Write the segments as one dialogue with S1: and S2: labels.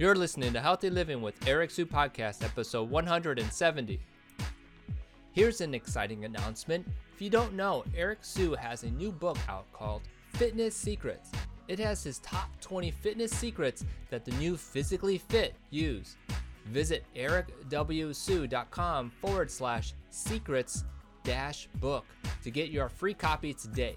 S1: You're listening to Healthy Living with Eric Sue Podcast, episode 170. Here's an exciting announcement. If you don't know, Eric Sue has a new book out called Fitness Secrets. It has his top 20 fitness secrets that the new physically fit use. Visit ericwsue.com forward slash secrets dash book to get your free copy today.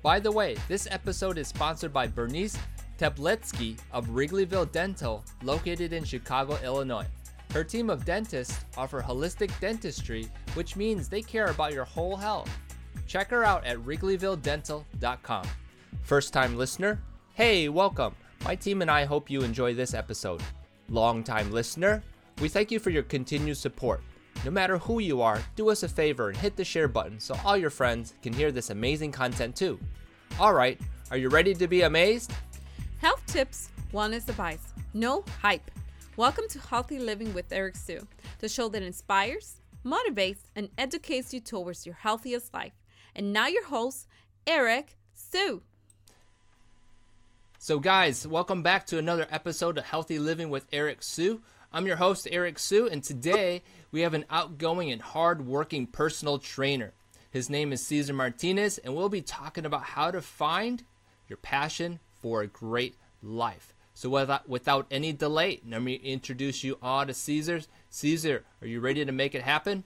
S1: By the way, this episode is sponsored by Bernice Tepletsky of Wrigleyville Dental, located in Chicago, Illinois. Her team of dentists offer holistic dentistry, which means they care about your whole health. Check her out at wrigleyvilledental.com. First time listener? Hey, welcome. My team and I hope you enjoy this episode. Long time listener? We thank you for your continued support. No matter who you are, do us a favor and hit the share button so all your friends can hear this amazing content too. Alright, are you ready to be amazed?
S2: Health tips, wellness advice, no hype. Welcome to Healthy Living with Eric Sue, the show that inspires, motivates, and educates you towards your healthiest life. And now, your host, Eric Sue.
S1: So, guys, welcome back to another episode of Healthy Living with Eric Sue. I'm your host, Eric Sue, and today we have an outgoing and hard-working personal trainer. His name is Cesar Martinez, and we'll be talking about how to find your passion for a great life. So without, without any delay, let me introduce you all to Cesar. Cesar, are you ready to make it happen?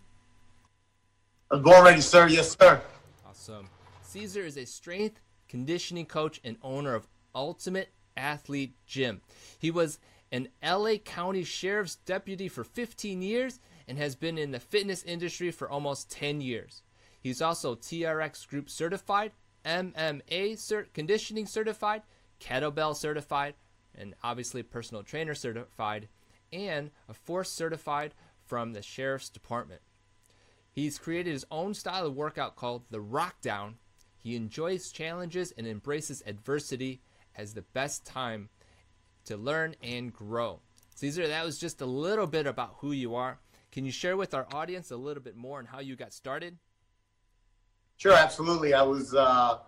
S3: I'm going ready, sir. Yes, sir.
S1: Awesome. Cesar is a strength conditioning coach and owner of Ultimate Athlete Gym. He was an LA County Sheriff's deputy for 15 years and has been in the fitness industry for almost 10 years. He's also TRX Group certified, MMA cert- conditioning certified, kettlebell certified, and obviously personal trainer certified, and a force certified from the sheriff's department. He's created his own style of workout called the Rockdown. He enjoys challenges and embraces adversity as the best time to learn and grow. Cesar, that was just a little bit about who you are. Can you share with our audience a little bit more on how you got started?
S3: Sure, absolutely. I was uh,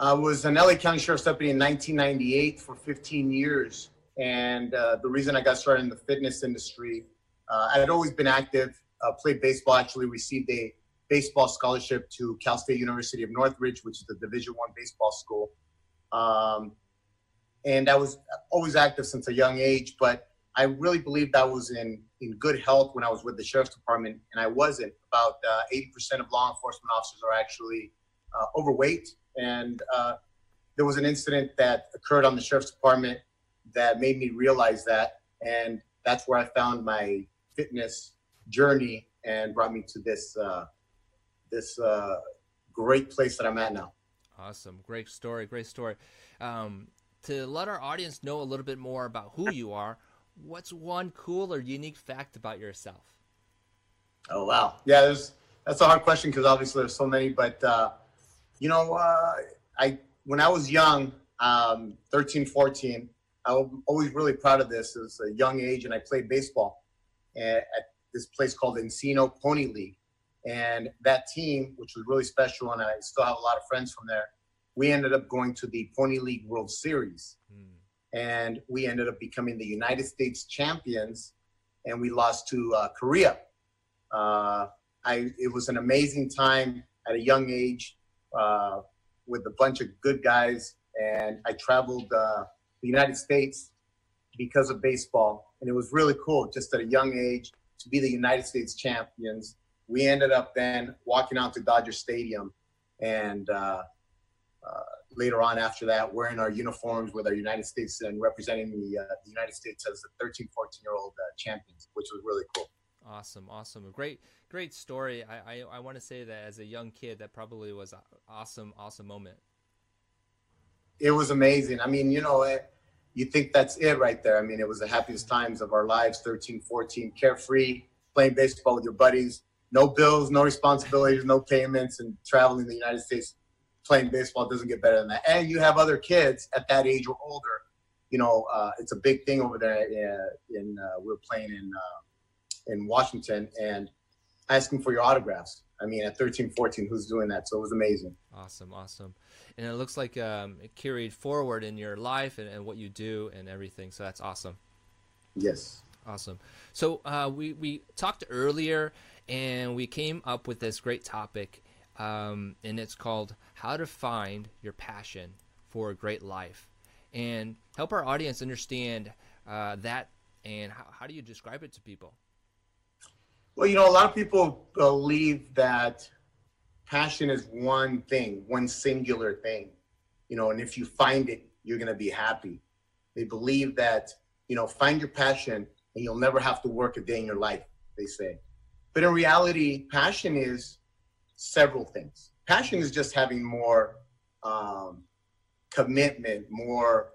S3: I was an LA County Sheriff's Deputy in 1998 for 15 years. And uh, the reason I got started in the fitness industry, uh, I had always been active, uh, played baseball, actually received a baseball scholarship to Cal State University of Northridge, which is a Division One baseball school. Um, and I was always active since a young age, but I really believed I was in, in good health when I was with the Sheriff's Department, and I wasn't. About 80% uh, of law enforcement officers are actually uh, overweight and uh, there was an incident that occurred on the sheriff's department that made me realize that. And that's where I found my fitness journey and brought me to this uh, this uh, great place that I'm at now.
S1: Awesome, great story, great story. Um, to let our audience know a little bit more about who you are, what's one cool or unique fact about yourself?
S3: Oh wow, yeah, there's that's a hard question because obviously there's so many, but uh, you know, uh, I when I was young, um, 13, 14, I was always really proud of this. It was a young age, and I played baseball at, at this place called Encino Pony League. And that team, which was really special, and I still have a lot of friends from there, we ended up going to the Pony League World Series. Mm. And we ended up becoming the United States champions, and we lost to uh, Korea. Uh, I, it was an amazing time at a young age uh, with a bunch of good guys, and I traveled uh, the United States because of baseball, and it was really cool. Just at a young age to be the United States champions. We ended up then walking out to Dodger Stadium, and uh, uh, later on after that, wearing our uniforms with our United States and representing the, uh, the United States as the 13, 14 year old uh, champions, which was really cool.
S1: Awesome, awesome, great, great story. I, I, I want to say that as a young kid, that probably was an awesome, awesome moment.
S3: It was amazing. I mean, you know, it, you think that's it right there. I mean, it was the happiest times of our lives 13, 14, carefree, playing baseball with your buddies, no bills, no responsibilities, no payments, and traveling the United States playing baseball doesn't get better than that. And you have other kids at that age or older. You know, uh, it's a big thing over there. Uh, in uh, we're playing in uh, in Washington and asking for your autographs. I mean, at 13, 14, who's doing that? So it was amazing.
S1: Awesome, awesome. And it looks like um, it carried forward in your life and, and what you do and everything. So that's awesome.
S3: Yes.
S1: Awesome. So uh, we, we talked earlier and we came up with this great topic, um, and it's called How to Find Your Passion for a Great Life. And help our audience understand uh, that and how, how do you describe it to people?
S3: Well, you know, a lot of people believe that passion is one thing, one singular thing, you know, and if you find it, you're going to be happy. They believe that, you know, find your passion and you'll never have to work a day in your life, they say. But in reality, passion is several things. Passion is just having more um, commitment, more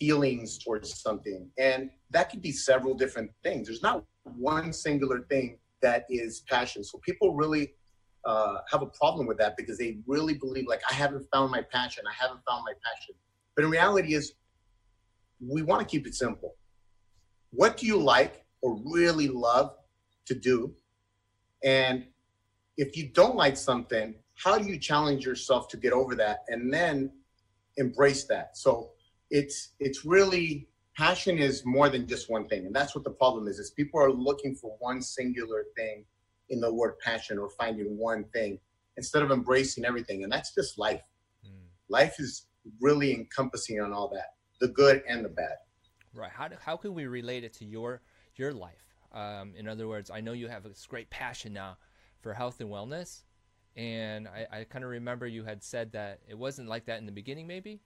S3: feelings towards something. And that could be several different things. There's not one singular thing that is passion. So people really uh, have a problem with that because they really believe like I haven't found my passion. I haven't found my passion. But in reality, is we want to keep it simple. What do you like or really love to do? And if you don't like something, how do you challenge yourself to get over that and then embrace that? So it's it's really passion is more than just one thing and that's what the problem is is people are looking for one singular thing in the word passion or finding one thing instead of embracing everything and that's just life. Mm. life is really encompassing on all that the good and the bad.
S1: Right how, do, how can we relate it to your your life? Um, in other words i know you have this great passion now for health and wellness and i, I kind of remember you had said that it wasn't like that in the beginning maybe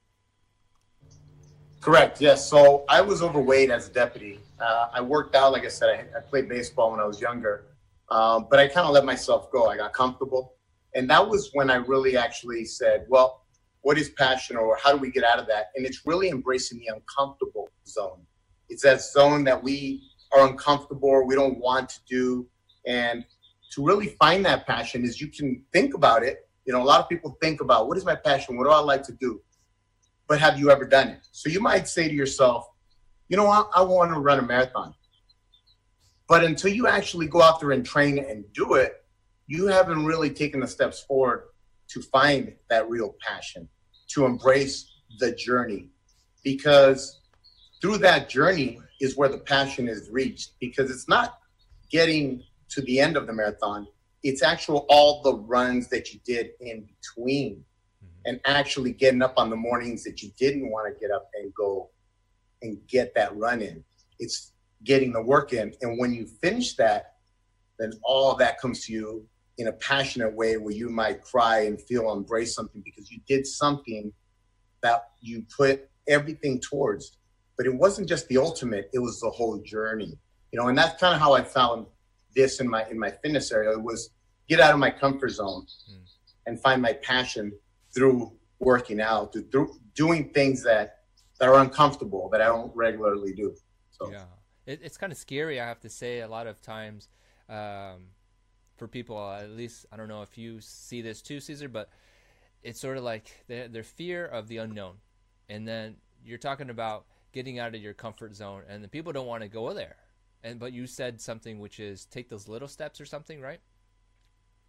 S3: Correct. Yes. So I was overweight as a deputy. Uh, I worked out, like I said, I, I played baseball when I was younger, um, but I kind of let myself go. I got comfortable, and that was when I really actually said, "Well, what is passion, or how do we get out of that?" And it's really embracing the uncomfortable zone. It's that zone that we are uncomfortable, or we don't want to do, and to really find that passion is you can think about it. You know, a lot of people think about what is my passion, what do I like to do but have you ever done it? So you might say to yourself, you know what, I, want to run a marathon. But until you actually go out there and train and do it, you haven't really taken the steps forward to find that real passion, to embrace the journey. Because through that journey is where the passion is reached. Because it's not getting to the end of the marathon, it's actual all the runs that you did in between and actually getting up on the mornings that you didn't want to get up and go and get that run in. It's getting the work in. And when you finish that, then all that comes to you in a passionate way where you might cry and feel embrace something because you did something that you put everything towards. But it wasn't just the ultimate, it was the whole journey. You know, and that's kind of how I found this in my in my fitness area. It was get out of my comfort zone mm. and find my passion through working out, through doing things that that are uncomfortable that I don't regularly do. So
S1: yeah, it, it's kind of scary. I have to say, a lot of times um, for people, at least I don't know if you see this too, Cesar, but it's sort of like their, their fear of the unknown, and then you're talking about getting out of your comfort zone, and the people don't want to go there. And but you said something which is take those little steps or something, right?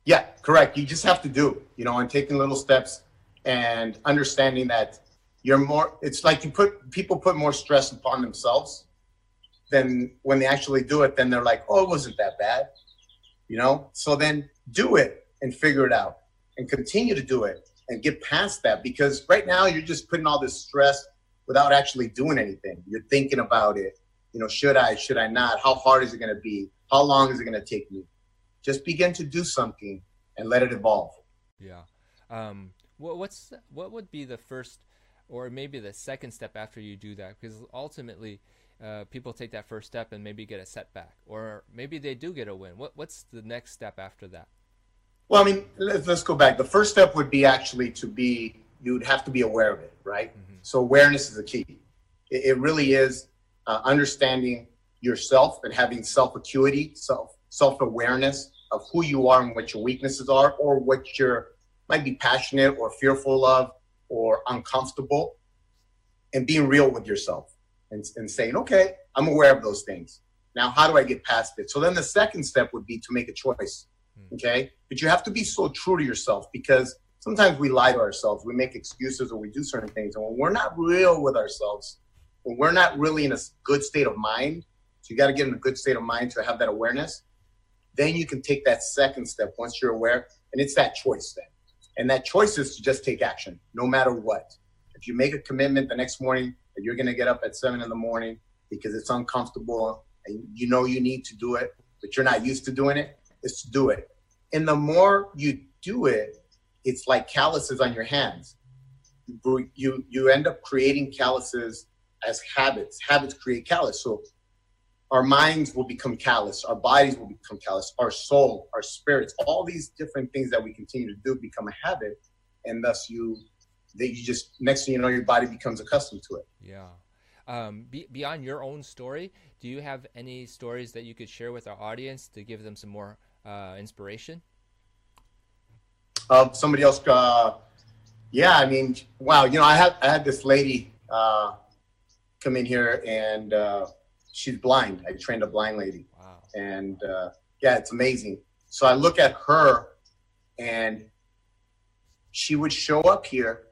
S3: Yeah, correct. You just have to do, you know, and taking little steps and understanding that you're more it's like you put people put more stress upon themselves than when they actually do it then they're like oh it wasn't that bad you know? So then do it and figure it out and continue to do it and get past that because right now you're just putting all this stress without actually doing anything. You're thinking about it. You know should i should i not? How hard is it going to be? How long is it going to take me? Just begin to do something and let it evolve.
S1: Yeah. Um, what, what's what would be the first or maybe the second step after you do that? Because ultimately, uh, people take that first step and maybe get a setback, or maybe they do get a win. What what's the next step after that?
S3: Well, I mean, let's, let's go back. The first step would be actually to be you'd have to be aware of it, right? Mm-hmm. So awareness is the key. It, it really is uh, understanding yourself and having self acuity, self self awareness of who you are and what your weaknesses are, or what your might be passionate or fearful of or uncomfortable and being real with yourself and, and saying, okay, I'm aware of those things. Now, how do I get past it? So then the second step would be to make a choice. Hmm. Okay. But you have to be so true to yourself because sometimes we lie to ourselves. We make excuses or we do certain things. And when we're not real with ourselves, when we're not really in a good state of mind, so you got to get in a good state of mind to have that awareness, then you can take that second step once you're aware. And it's that choice then. And that choice is to just take action no matter what. If you make a commitment the next morning that you're going to get up at seven in the morning because it's uncomfortable and you know you need to do it, but you're not used to doing it, is to do it. And the more you do it, it's like calluses on your hands. You you end up creating calluses as habits. Habits create callus. So our minds will become callous, our bodies will become callous, our soul, our spirits, all these different things that we continue to do become a habit, and thus you, that you just next thing you know, your body becomes accustomed to it.
S1: Yeah. Um, be, beyond your own story, do you have any stories that you could share with our audience to give them some more uh, inspiration?
S3: Uh, somebody else, uh, yeah, I mean, wow, you know, I had I had this lady uh, come in here and uh, she's blind. I trained a blind lady, wow. and uh, yeah, it's amazing. So I look at her, and she would show up here,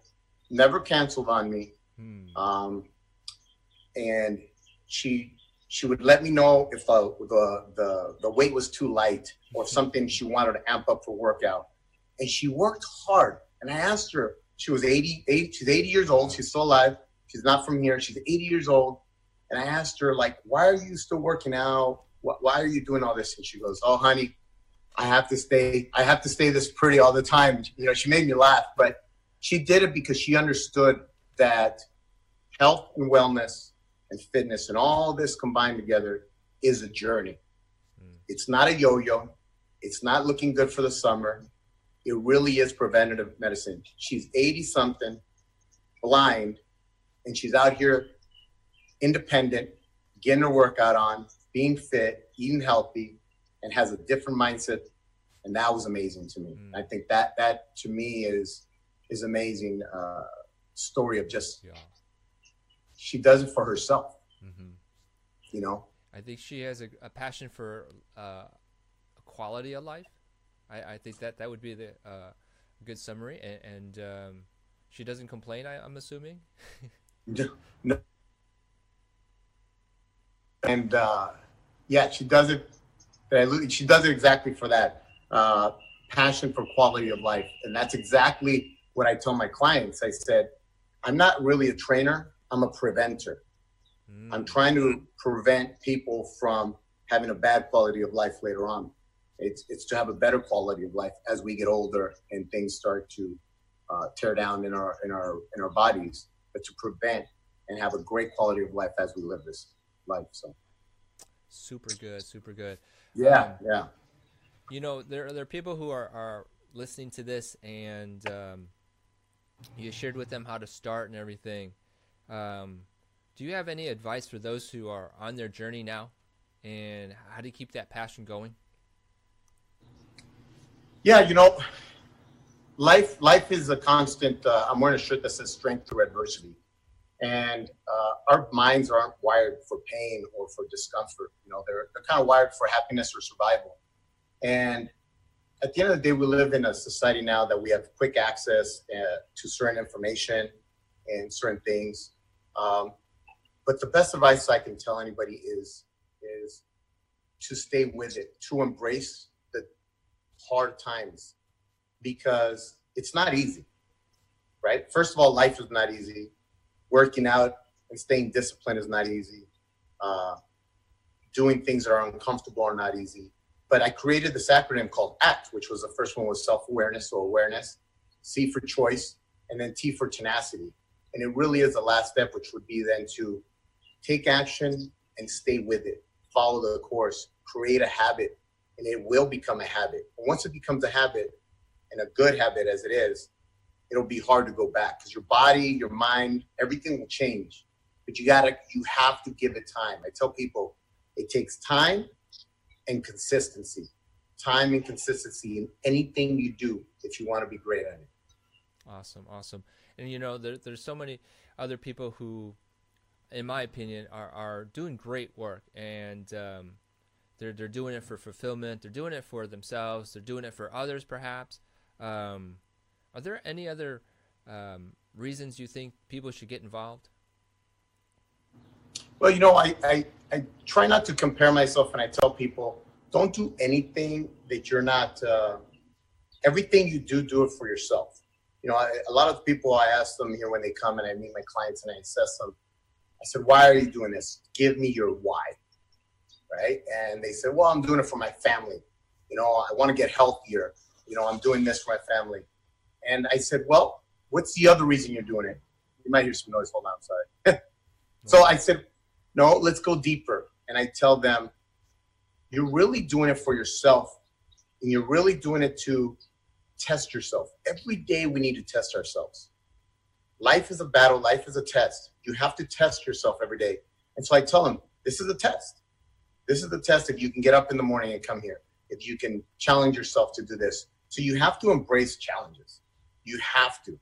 S3: never canceled on me. Hmm. Um, and she she would let me know if uh, the the the weight was too light or something she wanted to amp up for workout. And she worked hard. And I asked her, she was 80, 80 she's 80 years old. She's still alive. She's not from here. She's 80 years old. And I asked her, like, why are you still working out? Why are you doing all this? And she goes, oh, honey, I have to stay. I have to stay this pretty all the time. You know, she made me laugh, but she did it because she understood that health and wellness and fitness and all this combined together is a journey. Mm. It's not a yo-yo. It's not looking good for the summer. It really is preventative medicine. She's 80 something, blind, and she's out here independent, getting her workout on, being fit, eating healthy, and has a different mindset. And that was amazing to me. Mm. I think that that to me is is amazing uh, story of just yeah she does it for herself. Mm-hmm. You know.
S1: I think she has a, a passion for uh, quality of life. I, I, think that that would be the uh, good summary, and, and um, she doesn't complain. I, am assuming. no.
S3: And uh, yeah, she does it. She does it exactly for that uh, passion for quality of life, and that's exactly what I tell my clients. I said, I'm not really a trainer. I'm a preventer. Mm. I'm trying to prevent people from having a bad quality of life later on. It's it's to have a better quality of life as we get older and things start to uh, tear down in our in our in our bodies, but to prevent and have a great quality of life as we live this life. So
S1: super good, super good.
S3: Yeah, um, yeah.
S1: You know, there there are people who are are listening to this, and um, you shared with them how to start and everything. Um, do you have any advice for those who are on their journey now and how to keep that passion going?
S3: Yeah, you know, life life is a constant. Uh, I'm wearing a shirt that says "Strength through Adversity," and uh, our minds aren't wired for pain or for discomfort. You know, they're they're kind of wired for happiness or survival. And at the end of the day, we live in a society now that we have quick access uh, to certain information and certain things. Um, but the best advice I can tell anybody is is to stay with it, to embrace the hard times, because it's not easy, right? First of all, life is not easy. Working out and staying disciplined is not easy. Uh, doing things that are uncomfortable are not easy. But I created this acronym called ACT, which was the first one was self-awareness or awareness, C for choice, and then T for tenacity. And it really is the last step, which would be then to take action and stay with it, follow the course, create a habit, and it will become a habit. And once it becomes a habit, and a good habit as it is, it'll be hard to go back because your body, your mind, everything will change. But you gotta, you have to give it time. I tell people it takes time and consistency. Time and consistency in anything you do if you want to be great at it.
S1: Awesome, awesome and you know there, there's so many other people who in my opinion are, are doing great work and um, they're they're doing it for fulfillment. They're doing it for themselves. They're doing it for others, perhaps. Um, are there any other um, reasons you think people should get involved?
S3: Well, you know, I, I, I try not to compare myself, and I tell people don't do anything that you're not. Uh, everything you do, do it for yourself. You know, I, a lot of people I ask them here when they come and I meet my clients and I assess them. I said, "Why are you doing this? Give me your why." Right? And they said, "Well, I'm doing it for my family. You know, I want to get healthier. You know, I'm doing this for my family." And I said, "Well, what's the other reason you're doing it?" You might hear some noise. Hold on, sorry. so I said, "No, let's go deeper." And I tell them, "You're really doing it for yourself, and you're really doing it to test yourself. Every day we need to test ourselves." Life is a battle. Life is a test. You have to test yourself every day. And so I tell them, this is a test. This is the test if you can get up in the morning and come here, if you can challenge yourself to do this. So you have to embrace challenges. You have to.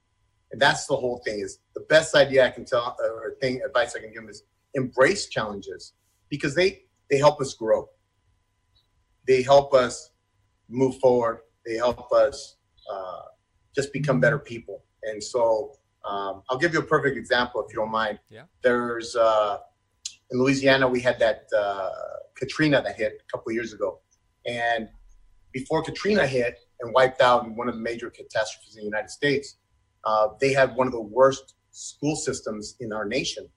S3: And that's the whole thing is the best idea I can tell or thing advice I can give them is embrace challenges because they they help us grow. They help us move forward. They help us uh, just become better people. And so um, I'll give you a perfect example if you don't mind.
S1: Yeah.
S3: There's uh, in Louisiana we had that uh, Katrina that hit a couple years ago, and before Katrina hit and wiped out in one of the major catastrophes in the United States, uh, they had one of the worst school systems in our nation,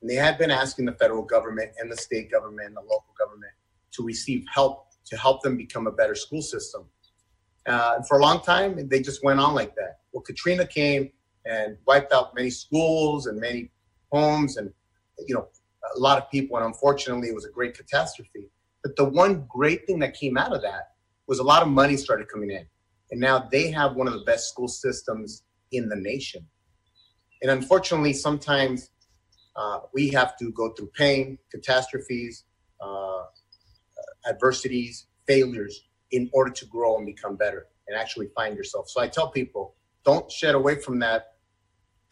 S3: and they had been asking the federal government and the state government and the local government to receive help to help them become a better school system. Uh, and for a long time, they just went on like that. Well, Katrina came and wiped out many schools and many homes and you know a lot of people and unfortunately it was a great catastrophe but the one great thing that came out of that was a lot of money started coming in. And now they have one of the best school systems in the nation. And unfortunately sometimes uh, we have to go through pain catastrophes uh, adversities failures in order to grow and become better and actually find yourself. So i tell people don't shed away from that.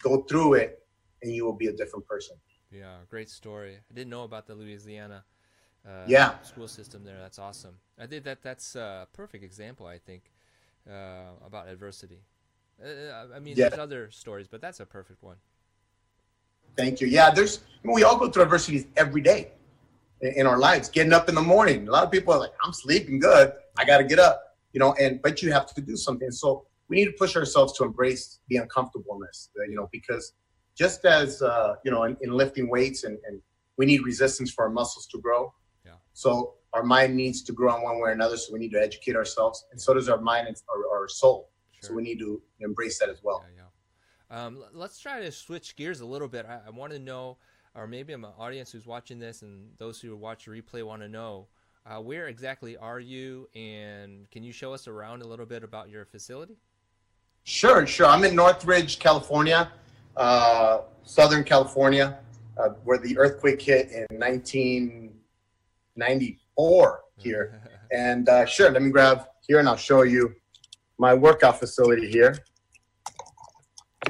S3: Go through it and you will be a different person.
S1: Yeah, great story. I didn't know about the Louisiana uh,
S3: yeah.
S1: school system there. That's awesome. I think that that's a perfect example. I think uh, about adversity. Uh, I mean, yeah. there's other stories, but that's a perfect one.
S3: Thank you. Yeah, there's. I mean, we all go through adversities every day in, in our lives. Getting up in the morning. A lot of people are like, "I'm sleeping good. I got to get up." You know, and but you have to do something. So we need to push ourselves to embrace the uncomfortableness, uh, you know, because just as, uh, you know, in, in lifting weights and, and, we need resistance for our muscles to grow. So our mind needs to grow in one way or another. So we need to educate ourselves. And so does our mind and our, our soul. Sure. So we need to embrace that as well.
S1: Yeah, yeah. Um, let's try to switch gears a little bit. I, I want to know, or maybe I'm an audience who's watching this and those who watch the replay want to know, uh, where exactly are you and can you show us around a little bit about your facility?
S3: Sure, sure. I'm in Northridge, California, uh, Southern California, uh, where the earthquake hit in 1994 here. and uh, sure, let me grab here and I'll show you my workout facility here.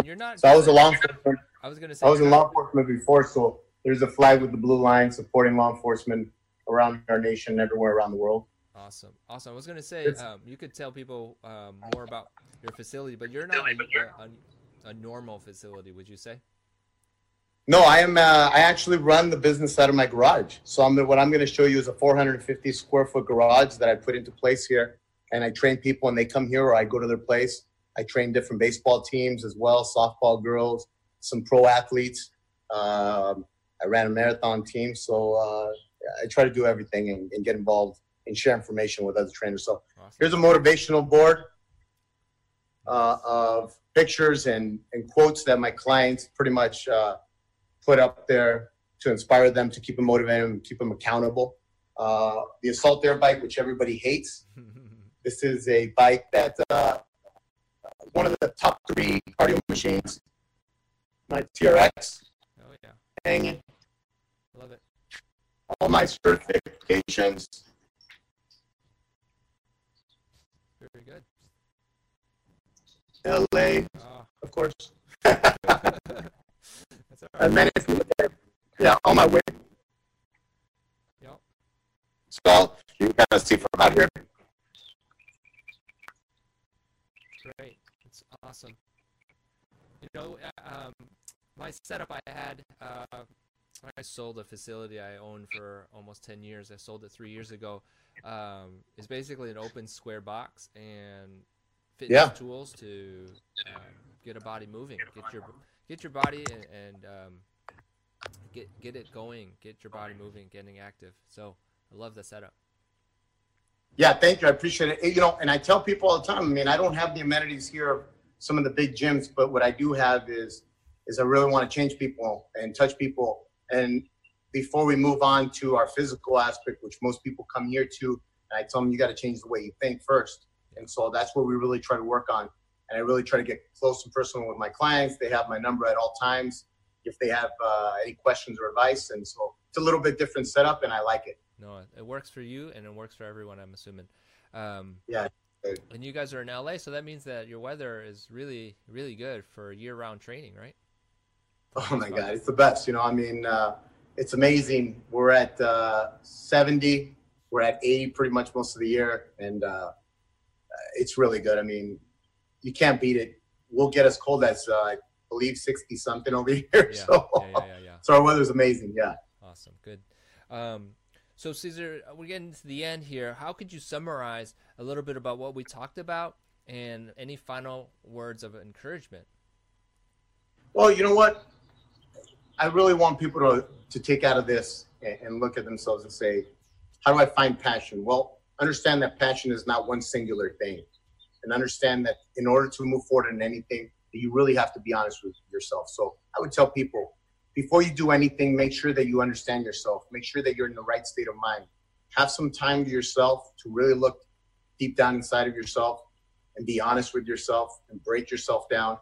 S1: you're not.
S3: So I was a law enforcement.
S1: I was going to say.
S3: I was in law enforcement before, so there's a flag with the blue line supporting law enforcement around our nation, everywhere around the world.
S1: Awesome, awesome. I was going to say um, you could tell people um, more about your facility, but you're not a, a, a, normal facility, would you say?
S3: No, I am. Uh, I actually run the business out of my garage. So I'm, what I'm going to show you is a 450 square foot garage that I put into place here, and I train people, and they come here, or I go to their place. I train different baseball teams as well, softball girls, some pro athletes. Um, I ran a marathon team, so uh, I try to do everything and, and, get involved and share information with other trainers. So awesome. here's a motivational board uh, of pictures and, and quotes that my clients pretty much uh, put up there to inspire them to keep them motivated and keep them accountable. Uh, the Assault Air bike, which everybody hates. this is a bike that uh, one of the top three cardio machines. My TRX.
S1: Oh yeah.
S3: Hanging.
S1: Love it.
S3: All my certifications.
S1: Very good.
S3: LA,
S1: oh.
S3: of course.
S1: That's all right.
S3: And then if yeah, on my way.
S1: Yep.
S3: So you can kind of see from out here.
S1: Great, it's awesome. You know, um, my setup I had. Uh, I sold a facility I owned for almost 10 years. I sold it three years ago. Um, it's basically an open square box and fitness yeah. tools to um, get a body moving, get your get your body and, and um, get get it going, get your body moving, getting active. So I love the setup.
S3: Yeah, thank you. I appreciate it. You know, and I tell people all the time. I mean, I don't have the amenities here of some of the big gyms, but what I do have is is I really want to change people and touch people. And before we move on to our physical aspect, which most people come here to, and I tell them you got to change the way you think first. And so that's what we really try to work on. And I really try to get close and personal with my clients. They have my number at all times if they have uh, any questions or advice. And so it's a little bit different setup, and I like it.
S1: No, it works for you, and it works for everyone. I'm assuming. Um,
S3: yeah.
S1: And you guys are in LA, so that means that your weather is really, really good for year-round training, right?
S3: Oh my God, it's the best. You know, I mean, uh, it's amazing. We're at uh, 70. We're at 80 pretty much most of the year, and uh, it's really good. I mean, you can't beat it. We'll get as cold as uh, I believe 60 something over here. Yeah, so, yeah, yeah, so our weather's amazing. Yeah.
S1: Awesome. Good. Um, so Cesar, we're getting to the end here. How could you summarize a little bit about what we talked about and any final words of encouragement?
S3: Well, you know what? I really want people to, to take out of this and, and look at themselves and say, how do I find passion? Well, understand that passion is not one singular thing. And understand that in order to move forward in anything, you really have to be honest with yourself. So I would tell people before you do anything, make sure that you understand yourself. Make sure that you're in the right state of mind. Have some time to yourself to really look deep down inside of yourself and be honest with yourself and break yourself down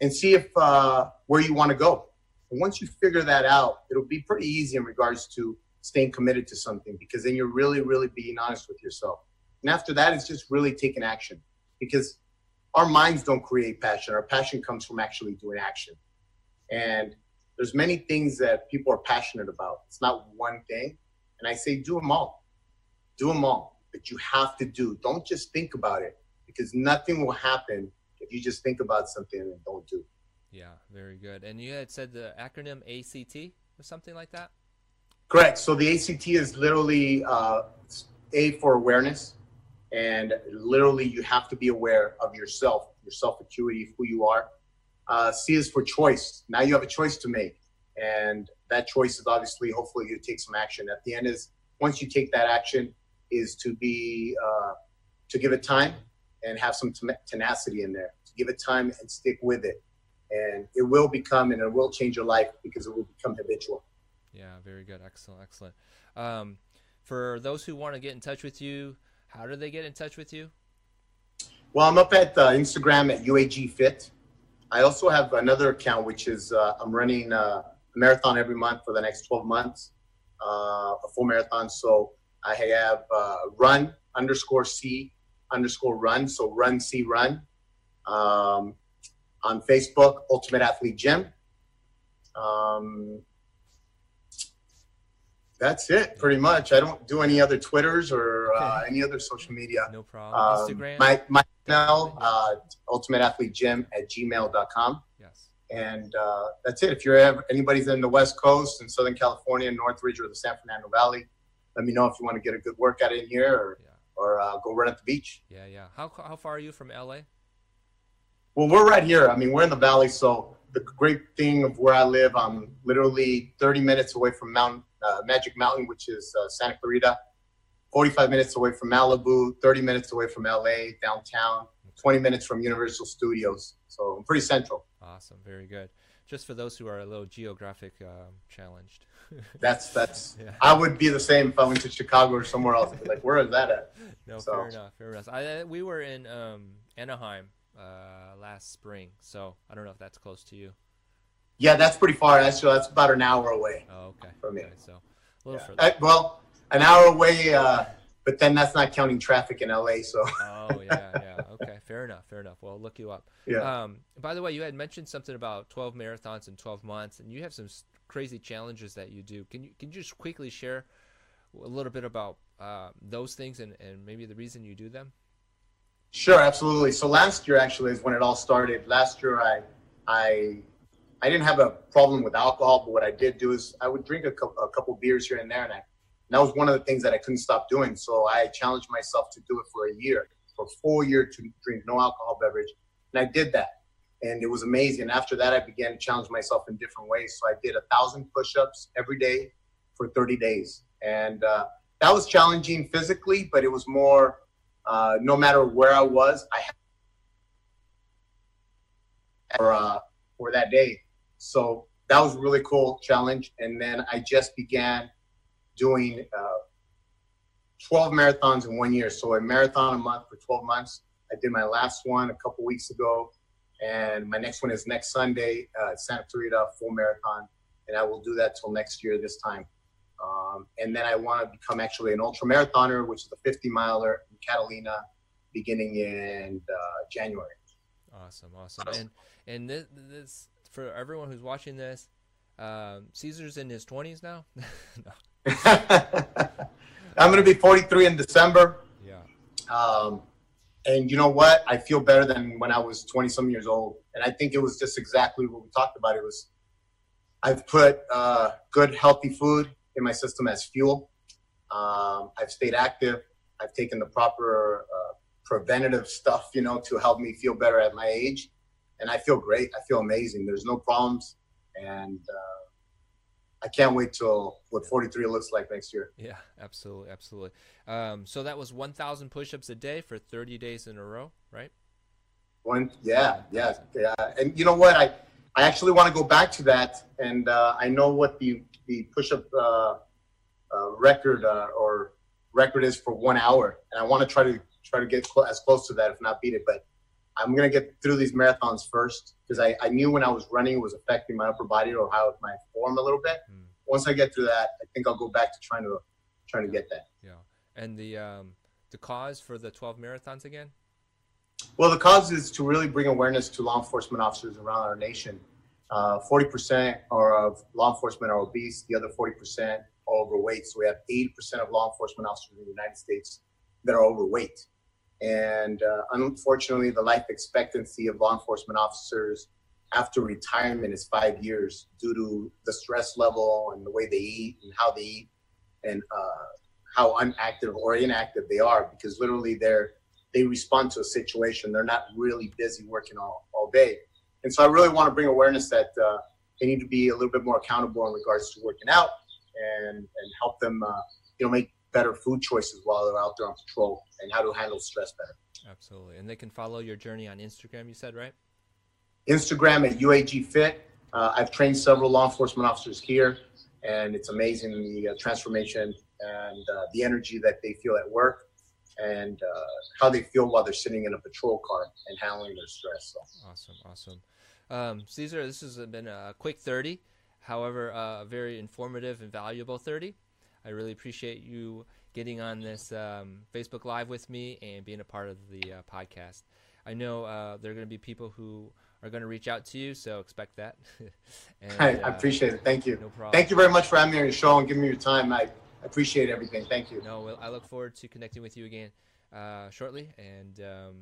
S3: and see if uh, where you want to go. And once you figure that out, it'll be pretty easy in regards to staying committed to something because then you're really, really being honest with yourself. And after that, it's just really taking action because our minds don't create passion. Our passion comes from actually doing action. And there's many things that people are passionate about. It's not one thing. And I say, do them all. Do them all. But you have to do. Don't just think about it because nothing will happen if you just think about something and don't do.
S1: Yeah, very good. And you had said the acronym ACT or something like that?
S3: Correct. So the ACT is literally uh, A for awareness. And literally, you have to be aware of yourself, your self acuity, who you are. Uh, C is for choice. Now you have a choice to make. And that choice is obviously, hopefully, you take some action. At the end, is once you take that action, is to be, uh, to give it time and have some tenacity in there, to give it time and stick with it. And it will become and it will change your life because it will become habitual.
S1: Yeah, very good. Excellent, excellent. Um, for those who want to get in touch with you, how do they get in touch with you?
S3: Well, I'm up at uh, Instagram at UAG Fit. I also have another account, which is uh, I'm running uh, a marathon every month for the next 12 months, uh, a full marathon. So I have uh, run underscore C underscore run. So run C run. Um, on Facebook, Ultimate Athlete Gym. Um, that's it, pretty much. I don't do any other Twitters or uh, any other social media.
S1: No problem. Um, Instagram.
S3: My my email, uh, Ultimate Athlete Gym at gmail.com.
S1: Yes.
S3: And uh, that's it. If you're ever, anybody's in the West Coast in Southern California, Northridge, or the San Fernando Valley, let me know if you want to get a good workout in here or yeah. or uh, go run at the beach.
S1: Yeah, yeah. How how far are you from LA?
S3: Well, we're right here. I mean, we're in the valley, so the great thing of where I live, I'm literally 30 minutes away from Mount uh, Magic Mountain, which is uh, Santa Clarita, 45 minutes away from Malibu, 30 minutes away from LA downtown, 20 minutes from Universal Studios. So I'm pretty central.
S1: Awesome, very good. Just for those who are a little geographic um, challenged.
S3: that's that's. Yeah. I would be the same if I went to Chicago or somewhere else. Like, where is that at?
S1: No, so. fair enough. Fair enough. I, we were in um, Anaheim uh, last spring, so I don't know if that's close to you.
S3: Yeah, that's pretty far. Actually, that's about an hour away.
S1: Oh, okay.
S3: From me.
S1: Okay, so a little
S3: yeah.
S1: further. I,
S3: well, an hour away, uh, but then that's not counting traffic in LA. So.
S1: oh yeah, yeah. Okay, fair enough. Fair enough. Well, look you up.
S3: Yeah.
S1: Um, by the way, you had mentioned something about 12 marathons in 12 months, and you have some crazy challenges that you do. Can you can you just quickly share a little bit about uh, those things and, and maybe the reason you do them?
S3: Sure, absolutely. So last year actually is when it all started. Last year I I I didn't have a problem with alcohol, but what I did do is I would drink a couple, a couple beers here and there, and, I, and that was one of the things that I couldn't stop doing. So I challenged myself to do it for a year, for a full year to drink no alcohol beverage, and I did that, and it was amazing. After that, I began to challenge myself in different ways. So I did a thousand push-ups every day for 30 days, and uh, that was challenging physically, but it was more. Uh, no matter where I was, I had for uh, for that day. So that was a really cool challenge. And then I just began doing uh, 12 marathons in one year. So a marathon a month for 12 months. I did my last one a couple weeks ago, and my next one is next Sunday, uh, Santa Clarita full marathon, and I will do that till next year this time. Um, and then I want to become actually an ultra marathoner, which is a 50 miler in Catalina, beginning in uh, January.
S1: Awesome, awesome. And and this, this for everyone who's watching this, um, Cesar's in his 20s now.
S3: I'm going to be 43 in December.
S1: Yeah.
S3: Um, and you know what? I feel better than when I was 20 some years old. And I think it was just exactly what we talked about. It was I've put uh, good, healthy food in my system as fuel. Um, I've stayed active. I've taken the proper uh, preventative stuff, you know, to help me feel better at my age. And I feel great. I feel amazing. There's no problems. And uh, I can't wait till what 43 looks like next year.
S1: Yeah, absolutely. Absolutely. Um, so that was 1,000 push ups a day for 30 days in a row, right?
S3: One, yeah, yeah, yeah. And you know what? I, I actually want to go back to that. And uh, I know what the, the push up uh, uh, record uh, or record is for one hour. And I want to try to try to get cl- as close to that, if not beat it. But I'm gonna get through these marathons first because I, I knew when I was running it was affecting my upper body or how my form a little bit. Mm. Once I get through that, I think I'll go back to trying to trying to get that.
S1: Yeah, and the um, the cause for the 12 marathons again.
S3: Well, the cause is to really bring awareness to law enforcement officers around our nation. Uh, 40% are of law enforcement are obese. The other 40% are overweight. So we have 80% of law enforcement officers in the United States that are overweight. And uh, unfortunately, the life expectancy of law enforcement officers after retirement is five years due to the stress level and the way they eat and how they eat and uh, how unactive or inactive they are because literally they're they respond to a situation. They're not really busy working all, all day. And so i really want to bring awareness that uh, they need to be a little bit more accountable in regards to working out and and help them uh, you know make better food choices while they're out there on patrol and how to handle stress better.
S1: Absolutely. And they can follow your journey on Instagram, you said, right?
S3: Instagram at UAG Fit. Uh, I've trained several law enforcement officers here, and it's amazing the uh, transformation and uh, the energy that they feel at work and uh, how they feel while they're sitting in a patrol car and handling their stress.
S1: So. Awesome, awesome. Um, Cesar, this has been a quick 30, however, a very informative and valuable 30. I really appreciate you getting on this um, Facebook Live with me and being a part of the uh, podcast. I know uh, there are going to be people who are going to reach out to you, so expect that.
S3: and, I, I, uh, appreciate it. Thank you. No problem. Thank you very much for having me on your show and giving me your time. I appreciate everything. Thank you.
S1: No, well, I look forward to connecting with you again uh, shortly, and um,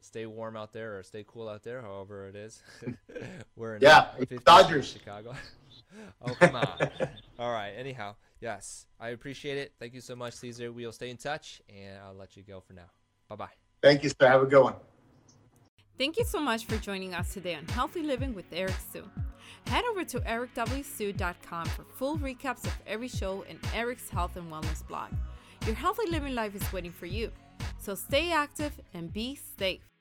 S1: stay warm out there or stay cool out there, however it is.
S3: We're in yeah, Dodgers,
S1: Chicago. oh come on! All right. Anyhow, Yes, I appreciate it. Thank you so much, Cesar. We'll stay in touch, and I'll let you go for now. Bye bye.
S3: Thank you, sir. Have a good one.
S2: Thank you so much for joining us today on Healthy Living with Eric Sue. Head over to ericwsue.com for full recaps of every show and Eric's health and wellness blog. Your healthy living life is waiting for you. So stay active and be safe.